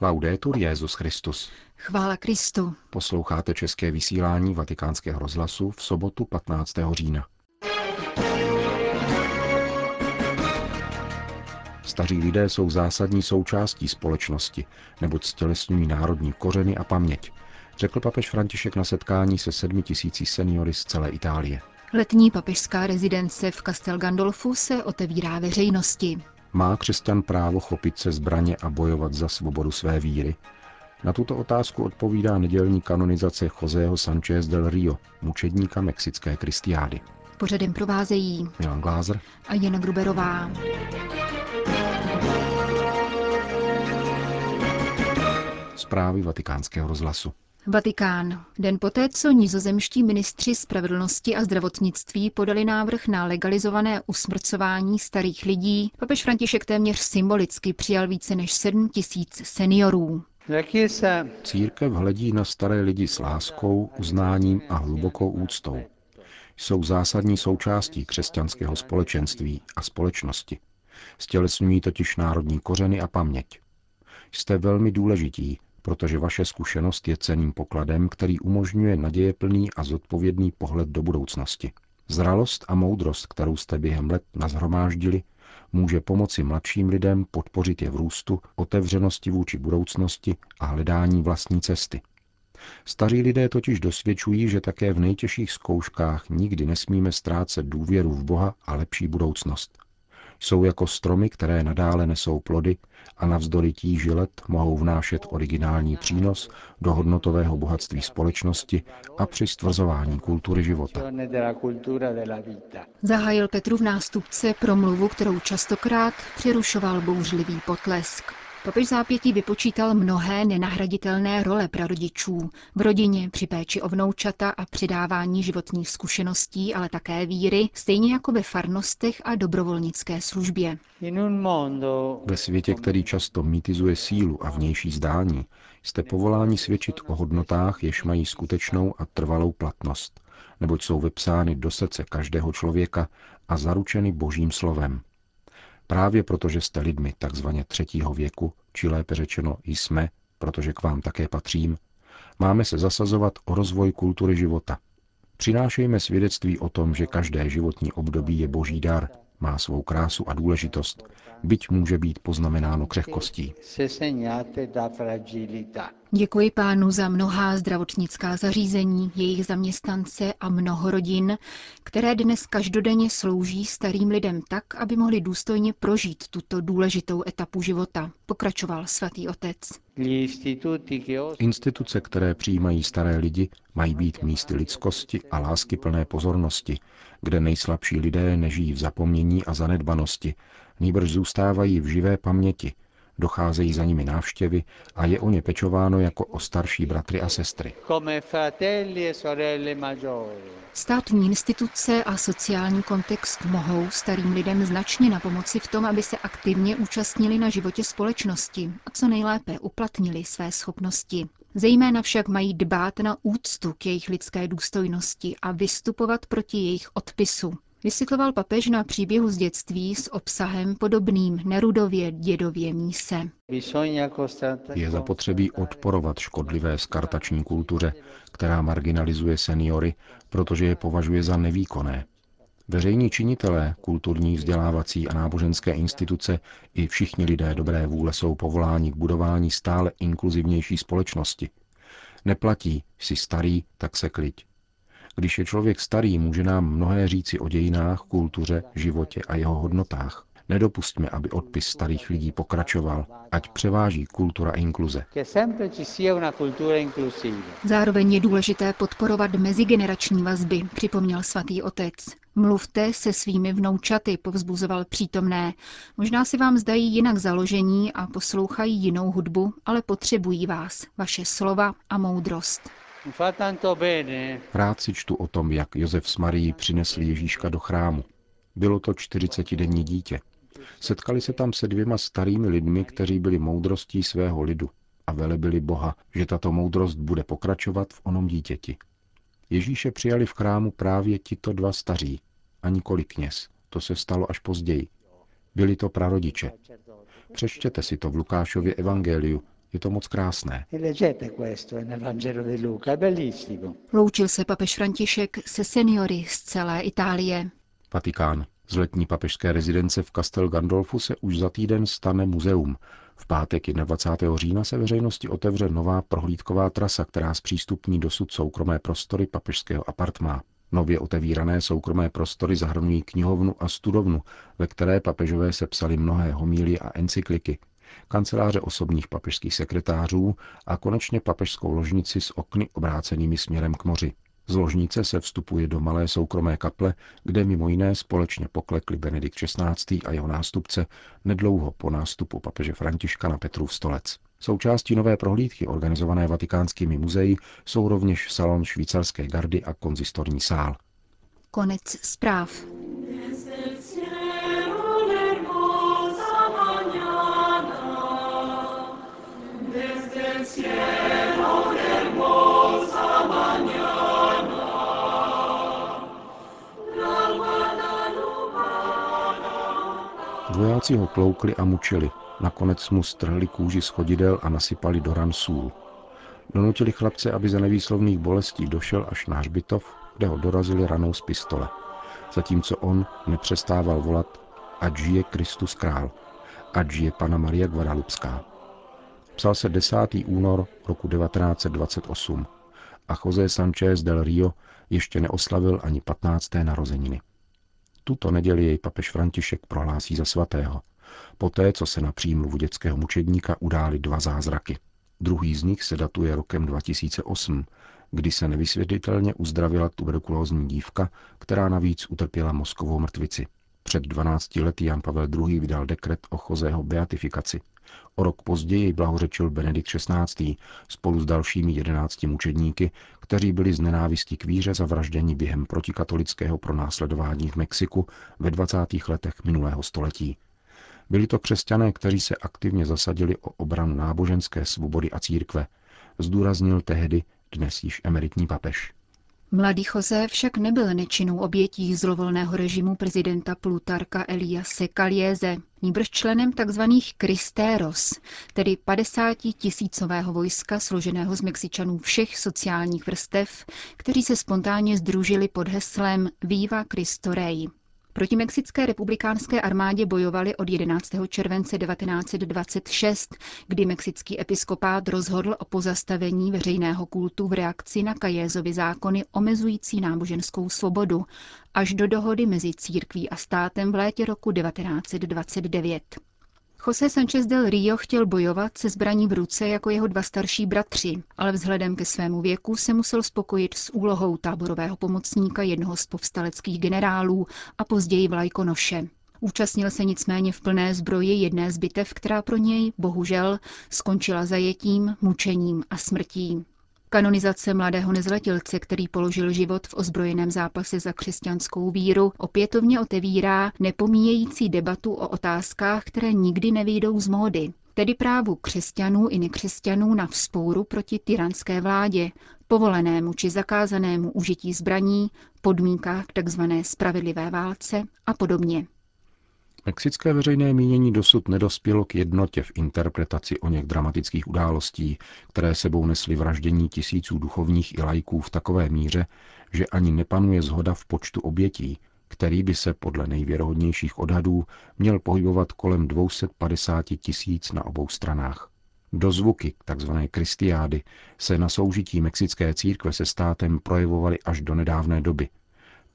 Laudetur Jezus Christus. Chvála Kristu. Posloucháte české vysílání Vatikánského rozhlasu v sobotu 15. října. Staří lidé jsou zásadní součástí společnosti, neboť stělesňují národní kořeny a paměť, řekl papež František na setkání se sedmi tisíci seniory z celé Itálie. Letní papežská rezidence v Castel Gandolfu se otevírá veřejnosti. Má křesťan právo chopit se zbraně a bojovat za svobodu své víry? Na tuto otázku odpovídá nedělní kanonizace Joseho Sanchez del Rio, mučedníka mexické kristiády. Pořadem provázejí Milan Glázer a Jana Gruberová. Zprávy vatikánského rozhlasu. Vatikán. Den poté, co nizozemští ministři spravedlnosti a zdravotnictví podali návrh na legalizované usmrcování starých lidí, papež František téměř symbolicky přijal více než 7 tisíc seniorů. Církev hledí na staré lidi s láskou, uznáním a hlubokou úctou. Jsou zásadní součástí křesťanského společenství a společnosti. Stělesňují totiž národní kořeny a paměť. Jste velmi důležití, protože vaše zkušenost je ceným pokladem, který umožňuje nadějeplný a zodpovědný pohled do budoucnosti. Zralost a moudrost, kterou jste během let nazhromáždili, může pomoci mladším lidem podpořit je v růstu, otevřenosti vůči budoucnosti a hledání vlastní cesty. Staří lidé totiž dosvědčují, že také v nejtěžších zkouškách nikdy nesmíme ztrácet důvěru v Boha a lepší budoucnost. Jsou jako stromy, které nadále nesou plody a navzdory tíži let mohou vnášet originální přínos do hodnotového bohatství společnosti a při stvrzování kultury života. Zahájil Petru v nástupce promluvu, kterou častokrát přerušoval bouřlivý potlesk. Papež zápětí vypočítal mnohé nenahraditelné role prarodičů v rodině, při péči o vnoučata a předávání životních zkušeností, ale také víry, stejně jako ve farnostech a dobrovolnické službě. Ve světě, který často mýtizuje sílu a vnější zdání, jste povoláni svědčit o hodnotách, jež mají skutečnou a trvalou platnost, neboť jsou vepsány do srdce každého člověka a zaručeny božím slovem. Právě protože jste lidmi takzvaně třetího věku, či lépe řečeno jsme, protože k vám také patřím, máme se zasazovat o rozvoj kultury života. Přinášejme svědectví o tom, že každé životní období je boží dar, má svou krásu a důležitost, byť může být poznamenáno křehkostí. Děkuji pánu za mnohá zdravotnická zařízení, jejich zaměstnance a mnoho rodin, které dnes každodenně slouží starým lidem tak, aby mohli důstojně prožít tuto důležitou etapu života, pokračoval svatý otec. Instituce, které přijímají staré lidi, mají být místy lidskosti a lásky plné pozornosti, kde nejslabší lidé nežijí v zapomnění a zanedbanosti, nýbrž zůstávají v živé paměti, docházejí za nimi návštěvy a je o ně pečováno jako o starší bratry a sestry. Státní instituce a sociální kontext mohou starým lidem značně na pomoci v tom, aby se aktivně účastnili na životě společnosti a co nejlépe uplatnili své schopnosti. Zejména však mají dbát na úctu k jejich lidské důstojnosti a vystupovat proti jejich odpisu, vysvětloval papež na příběhu z dětství s obsahem podobným Nerudově dědově míse. Je zapotřebí odporovat škodlivé skartační kultuře, která marginalizuje seniory, protože je považuje za nevýkonné. Veřejní činitelé, kulturní, vzdělávací a náboženské instituce i všichni lidé dobré vůle jsou povoláni k budování stále inkluzivnější společnosti. Neplatí, jsi starý, tak se kliď. Když je člověk starý, může nám mnohé říci o dějinách, kultuře, životě a jeho hodnotách. Nedopustme, aby odpis starých lidí pokračoval, ať převáží kultura inkluze. Zároveň je důležité podporovat mezigenerační vazby, připomněl svatý otec. Mluvte se svými vnoučaty, povzbuzoval přítomné. Možná si vám zdají jinak založení a poslouchají jinou hudbu, ale potřebují vás, vaše slova a moudrost. Rád si čtu o tom, jak Josef s Marií přinesli Ježíška do chrámu. Bylo to 40-denní dítě. Setkali se tam se dvěma starými lidmi, kteří byli moudrostí svého lidu a velebili Boha, že tato moudrost bude pokračovat v onom dítěti. Ježíše přijali v chrámu právě tito dva staří, a nikoli kněz. To se stalo až později. Byli to prarodiče. Přečtěte si to v Lukášově evangeliu, Je to moc krásné. Loučil se papež František se seniory z celé Itálie. Vatikán. Z letní papežské rezidence v Castel Gandolfu se už za týden stane muzeum. V pátek 21. října se veřejnosti otevře nová prohlídková trasa, která zpřístupní dosud soukromé prostory papežského apartmá. Nově otevírané soukromé prostory zahrnují knihovnu a studovnu, ve které papežové sepsali mnohé homílie a encykliky, kanceláře osobních papežských sekretářů a konečně papežskou ložnici s okny obrácenými směrem k moři. Z ložnice se vstupuje do malé soukromé kaple, kde mimo jiné společně poklekli Benedikt XVI. a jeho nástupce nedlouho po nástupu papeže Františka na Petrův stolec. Součástí nové prohlídky organizované vatikánskými muzeji jsou rovněž salon švýcarské gardy a konzistorní sál. Konec zpráv. Vojáci ho tloukli a mučili, nakonec mu strhli kůži z chodidel a nasypali do ran sůl. Donutili chlapce, aby za nevýslovných bolestí došel až na hřbitov, kde ho dorazili ranou z pistole. Zatímco on nepřestával volat, ať žije Kristus král, ať žije Pana Maria Guadalupská. Psal se 10. únor roku 1928 a José Sanchez del Rio ještě neoslavil ani 15. narozeniny. Tuto neděli jej papež František prohlásí za svatého. Poté, co se na přímluvu dětského mučedníka udály dva zázraky. Druhý z nich se datuje rokem 2008, kdy se nevysvětlitelně uzdravila tuberkulózní dívka, která navíc utrpěla mozkovou mrtvici. Před 12 lety Jan Pavel II. vydal dekret o Chozého beatifikaci. O rok později blahořečil Benedikt XVI. spolu s dalšími jedenácti mučedníky, kteří byli z nenávistí k víře zavražděni během protikatolického pronásledování v Mexiku ve 20. letech minulého století. Byli to křesťané, kteří se aktivně zasadili o obranu náboženské svobody a církve, zdůraznil tehdy dnes již emeritní papež. Mladý José však nebyl nečinnou obětí zlovolného režimu prezidenta Plutarka Eliase Kalieze, níbrž členem tzv. Kristéros, tedy 50 tisícového vojska složeného z Mexičanů všech sociálních vrstev, kteří se spontánně združili pod heslem Viva Cristo Rey. Proti mexické republikánské armádě bojovali od 11. července 1926, kdy mexický episkopát rozhodl o pozastavení veřejného kultu v reakci na Kajézovy zákony omezující náboženskou svobodu, až do dohody mezi církví a státem v létě roku 1929. José Sanchez del Rio chtěl bojovat se zbraní v ruce jako jeho dva starší bratři, ale vzhledem ke svému věku se musel spokojit s úlohou táborového pomocníka jednoho z povstaleckých generálů a později vlajkonoše. Účastnil se nicméně v plné zbroji jedné z bitev, která pro něj, bohužel, skončila zajetím, mučením a smrtí. Kanonizace mladého nezletilce, který položil život v ozbrojeném zápase za křesťanskou víru, opětovně otevírá nepomíjející debatu o otázkách, které nikdy nevyjdou z módy, tedy právu křesťanů i nekřesťanů na vzpouru proti tyranské vládě, povolenému či zakázanému užití zbraní, podmínkách tzv. spravedlivé válce a podobně. Mexické veřejné mínění dosud nedospělo k jednotě v interpretaci o něch dramatických událostí, které sebou nesly vraždění tisíců duchovních i lajků v takové míře, že ani nepanuje zhoda v počtu obětí, který by se podle nejvěrohodnějších odhadů měl pohybovat kolem 250 tisíc na obou stranách. Dozvuky tzv. kristiády se na soužití mexické církve se státem projevovaly až do nedávné doby –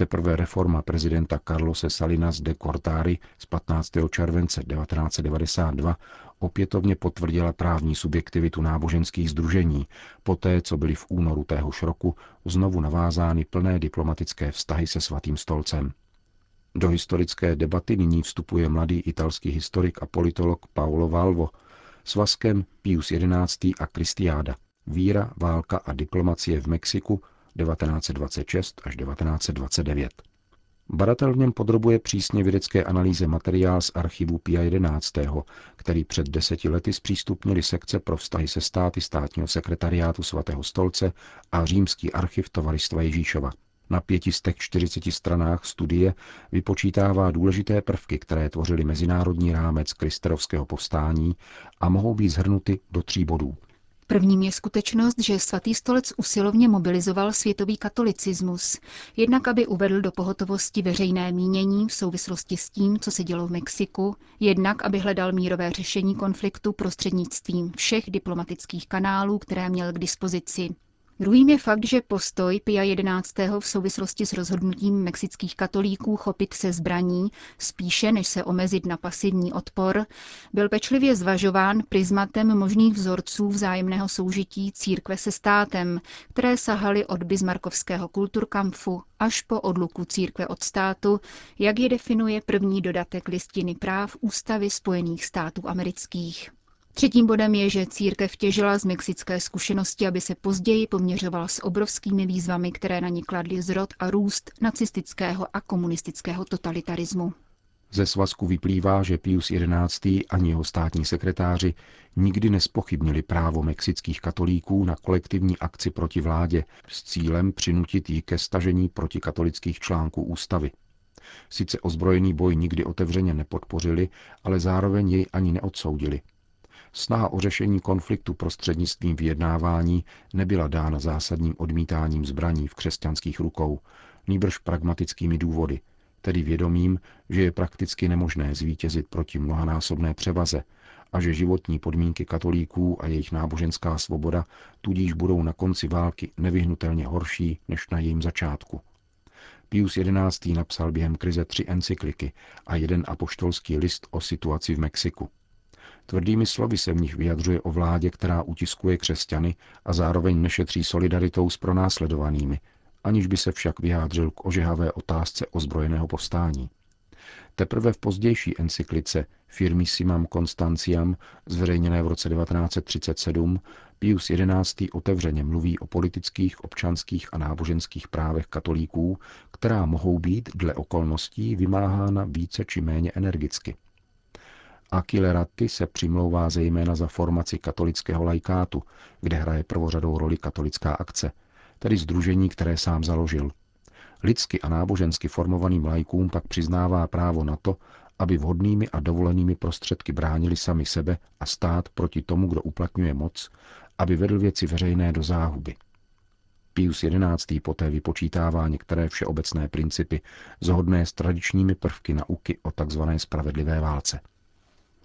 Teprve reforma prezidenta Carlose Salinas de Cortari z 15. července 1992 opětovně potvrdila právní subjektivitu náboženských združení, poté co byly v únoru téhož roku znovu navázány plné diplomatické vztahy se svatým stolcem. Do historické debaty nyní vstupuje mladý italský historik a politolog Paolo Valvo s vazkem Pius XI. a Kristiáda. Víra, válka a diplomacie v Mexiku 1926 až 1929. Badatel v něm podrobuje přísně vědecké analýze materiál z archivu Pia 11., který před deseti lety zpřístupnili sekce pro vztahy se státy státního sekretariátu svatého stolce a římský archiv tovaristva Ježíšova. Na 540 stranách studie vypočítává důležité prvky, které tvořily mezinárodní rámec kristerovského povstání a mohou být zhrnuty do tří bodů. Prvním je skutečnost, že svatý stolec usilovně mobilizoval světový katolicismus, jednak aby uvedl do pohotovosti veřejné mínění v souvislosti s tím, co se dělo v Mexiku, jednak aby hledal mírové řešení konfliktu prostřednictvím všech diplomatických kanálů, které měl k dispozici. Druhým je fakt, že postoj Pia 11. v souvislosti s rozhodnutím mexických katolíků chopit se zbraní, spíše než se omezit na pasivní odpor, byl pečlivě zvažován prismatem možných vzorců vzájemného soužití církve se státem, které sahaly od bismarkovského kulturkampfu až po odluku církve od státu, jak je definuje první dodatek listiny práv Ústavy Spojených států amerických. Třetím bodem je, že církev těžila z mexické zkušenosti, aby se později poměřovala s obrovskými výzvami, které na ní kladly zrod a růst nacistického a komunistického totalitarismu. Ze svazku vyplývá, že Pius XI. ani jeho státní sekretáři nikdy nespochybnili právo mexických katolíků na kolektivní akci proti vládě s cílem přinutit ji ke stažení protikatolických článků ústavy. Sice ozbrojený boj nikdy otevřeně nepodpořili, ale zároveň jej ani neodsoudili – Snaha o řešení konfliktu prostřednictvím vyjednávání nebyla dána zásadním odmítáním zbraní v křesťanských rukou, nýbrž pragmatickými důvody, tedy vědomím, že je prakticky nemožné zvítězit proti mnohanásobné převaze a že životní podmínky katolíků a jejich náboženská svoboda tudíž budou na konci války nevyhnutelně horší než na jejím začátku. Pius XI. napsal během krize tři encykliky a jeden apoštolský list o situaci v Mexiku. Tvrdými slovy se v nich vyjadřuje o vládě, která utiskuje křesťany a zároveň nešetří solidaritou s pronásledovanými, aniž by se však vyjádřil k ožehavé otázce ozbrojeného povstání. Teprve v pozdější encyklice Firmissimam Constantiam, zveřejněné v roce 1937, Pius XI. otevřeně mluví o politických, občanských a náboženských právech katolíků, která mohou být dle okolností vymáhána více či méně energicky – Achille Ratti se přimlouvá zejména za formaci katolického lajkátu, kde hraje prvořadou roli katolická akce, tedy združení, které sám založil. Lidsky a nábožensky formovaným lajkům pak přiznává právo na to, aby vhodnými a dovolenými prostředky bránili sami sebe a stát proti tomu, kdo uplatňuje moc, aby vedl věci veřejné do záhuby. Pius XI. poté vypočítává některé všeobecné principy, zhodné s tradičními prvky nauky o tzv. spravedlivé válce.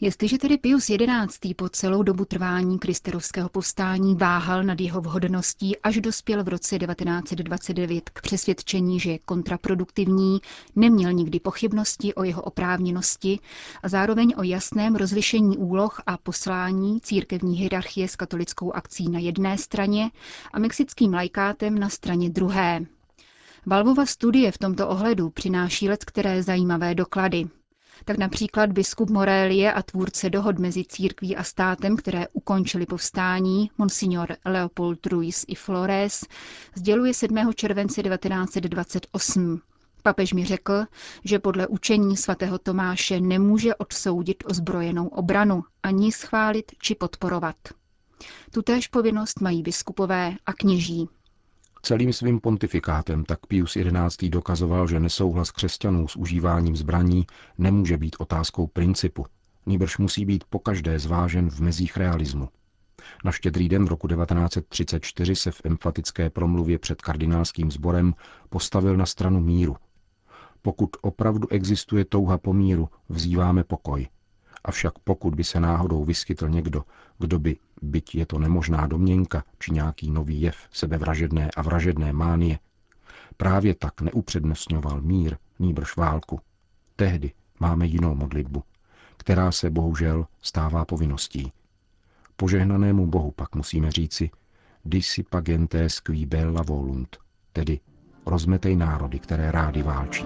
Jestliže tedy Pius XI. po celou dobu trvání kristerovského povstání váhal nad jeho vhodností, až dospěl v roce 1929 k přesvědčení, že je kontraproduktivní, neměl nikdy pochybnosti o jeho oprávněnosti a zároveň o jasném rozlišení úloh a poslání církevní hierarchie s katolickou akcí na jedné straně a mexickým lajkátem na straně druhé. Valvova studie v tomto ohledu přináší let které zajímavé doklady tak například biskup Morelie a tvůrce dohod mezi církví a státem, které ukončili povstání, monsignor Leopold Ruiz i Flores, sděluje 7. července 1928. Papež mi řekl, že podle učení svatého Tomáše nemůže odsoudit ozbrojenou obranu, ani schválit či podporovat. Tutéž povinnost mají biskupové a kněží. Celým svým pontifikátem tak Pius XI. dokazoval, že nesouhlas křesťanů s užíváním zbraní nemůže být otázkou principu, nýbrž musí být pokaždé zvážen v mezích realismu. Na štědrý den v roku 1934 se v emfatické promluvě před kardinálským sborem postavil na stranu míru. Pokud opravdu existuje touha po míru, vzýváme pokoj. Avšak pokud by se náhodou vyskytl někdo, kdo by, byť je to nemožná domněnka či nějaký nový jev sebevražedné a vražedné mánie, právě tak neupřednostňoval mír, nýbrž válku. Tehdy máme jinou modlitbu, která se bohužel stává povinností. Požehnanému Bohu pak musíme říci Disi pagentes qui bella volunt, tedy rozmetej národy, které rády válčí.